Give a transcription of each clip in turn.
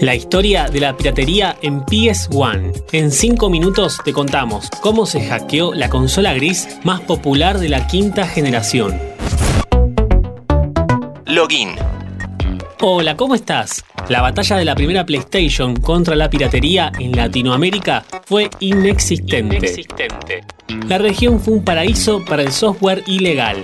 La historia de la piratería en PS1. En 5 minutos te contamos cómo se hackeó la consola gris más popular de la quinta generación. Login. Hola, ¿cómo estás? La batalla de la primera PlayStation contra la piratería en Latinoamérica fue inexistente. inexistente. La región fue un paraíso para el software ilegal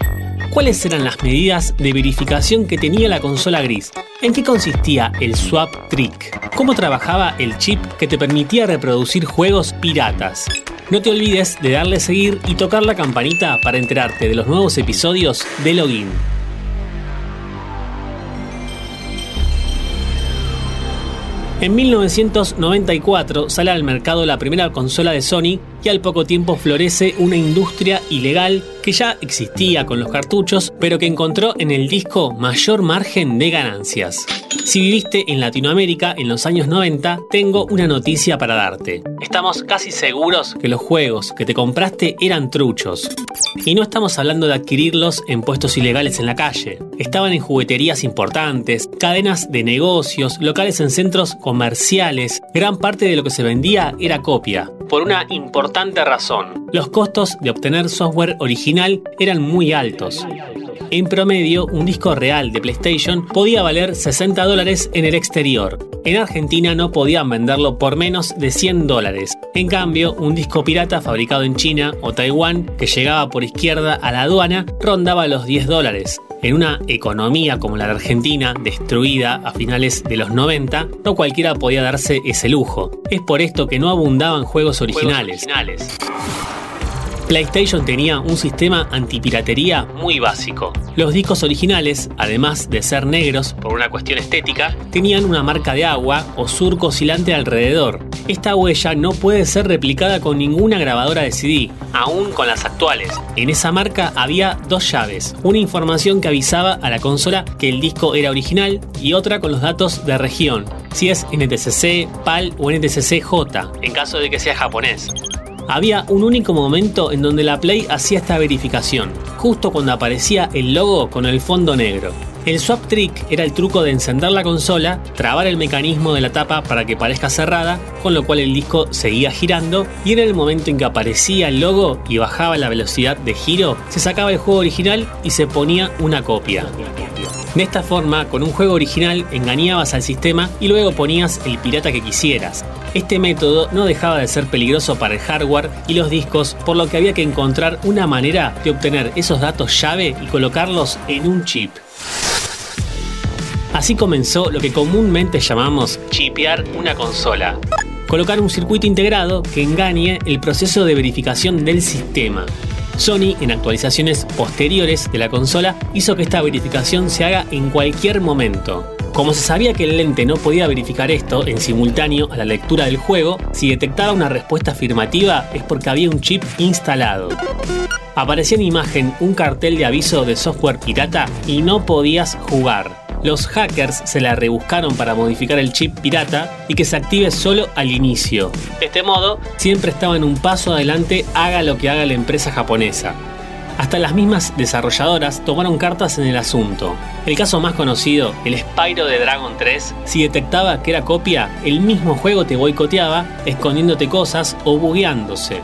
¿Cuáles eran las medidas de verificación que tenía la consola gris? ¿En qué consistía el swap trick? ¿Cómo trabajaba el chip que te permitía reproducir juegos piratas? No te olvides de darle seguir y tocar la campanita para enterarte de los nuevos episodios de Login. En 1994 sale al mercado la primera consola de Sony y al poco tiempo florece una industria ilegal que ya existía con los cartuchos, pero que encontró en el disco mayor margen de ganancias. Si viviste en Latinoamérica en los años 90, tengo una noticia para darte. Estamos casi seguros que los juegos que te compraste eran truchos. Y no estamos hablando de adquirirlos en puestos ilegales en la calle. Estaban en jugueterías importantes, cadenas de negocios, locales en centros comerciales. Gran parte de lo que se vendía era copia. Por una importante razón. Los costos de obtener software original eran muy altos. En promedio, un disco real de PlayStation podía valer 60 dólares en el exterior. En Argentina no podían venderlo por menos de 100 dólares. En cambio, un disco pirata fabricado en China o Taiwán que llegaba por izquierda a la aduana rondaba los 10 dólares. En una economía como la de Argentina, destruida a finales de los 90, no cualquiera podía darse ese lujo. Es por esto que no abundaban juegos originales. Juegos originales. PlayStation tenía un sistema antipiratería muy básico. Los discos originales, además de ser negros por una cuestión estética, tenían una marca de agua o surco oscilante alrededor. Esta huella no puede ser replicada con ninguna grabadora de CD, aún con las actuales. En esa marca había dos llaves, una información que avisaba a la consola que el disco era original y otra con los datos de región, si es NTCC, PAL o NTCC J, en caso de que sea japonés había un único momento en donde la Play hacía esta verificación, justo cuando aparecía el logo con el fondo negro. El swap trick era el truco de encender la consola, trabar el mecanismo de la tapa para que parezca cerrada, con lo cual el disco seguía girando y en el momento en que aparecía el logo y bajaba la velocidad de giro, se sacaba el juego original y se ponía una copia. De esta forma, con un juego original engañabas al sistema y luego ponías el pirata que quisieras. Este método no dejaba de ser peligroso para el hardware y los discos, por lo que había que encontrar una manera de obtener esos datos llave y colocarlos en un chip. Así comenzó lo que comúnmente llamamos chipear una consola. Colocar un circuito integrado que engañe el proceso de verificación del sistema. Sony, en actualizaciones posteriores de la consola, hizo que esta verificación se haga en cualquier momento. Como se sabía que el lente no podía verificar esto en simultáneo a la lectura del juego, si detectaba una respuesta afirmativa es porque había un chip instalado. Aparecía en imagen un cartel de aviso de software pirata y no podías jugar los hackers se la rebuscaron para modificar el chip pirata y que se active solo al inicio. De este modo, siempre estaba en un paso adelante haga lo que haga la empresa japonesa. Hasta las mismas desarrolladoras tomaron cartas en el asunto. El caso más conocido, el Spyro de Dragon 3, si detectaba que era copia, el mismo juego te boicoteaba, escondiéndote cosas o bugueándose.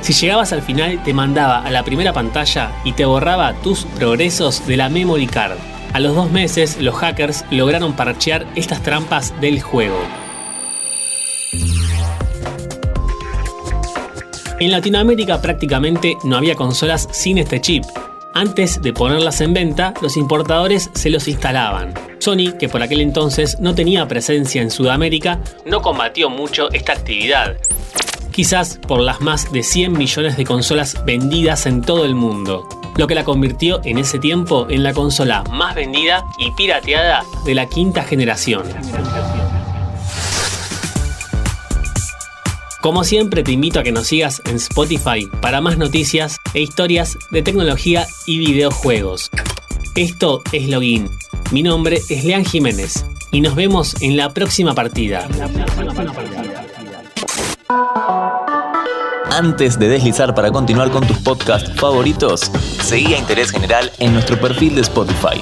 Si llegabas al final, te mandaba a la primera pantalla y te borraba tus progresos de la memory card. A los dos meses, los hackers lograron parchear estas trampas del juego. En Latinoamérica prácticamente no había consolas sin este chip. Antes de ponerlas en venta, los importadores se los instalaban. Sony, que por aquel entonces no tenía presencia en Sudamérica, no combatió mucho esta actividad, quizás por las más de 100 millones de consolas vendidas en todo el mundo lo que la convirtió en ese tiempo en la consola más vendida y pirateada de la quinta generación. Como siempre te invito a que nos sigas en Spotify para más noticias e historias de tecnología y videojuegos. Esto es Login. Mi nombre es Lean Jiménez y nos vemos en la próxima partida. Antes de deslizar para continuar con tus podcasts favoritos, seguí a Interés General en nuestro perfil de Spotify.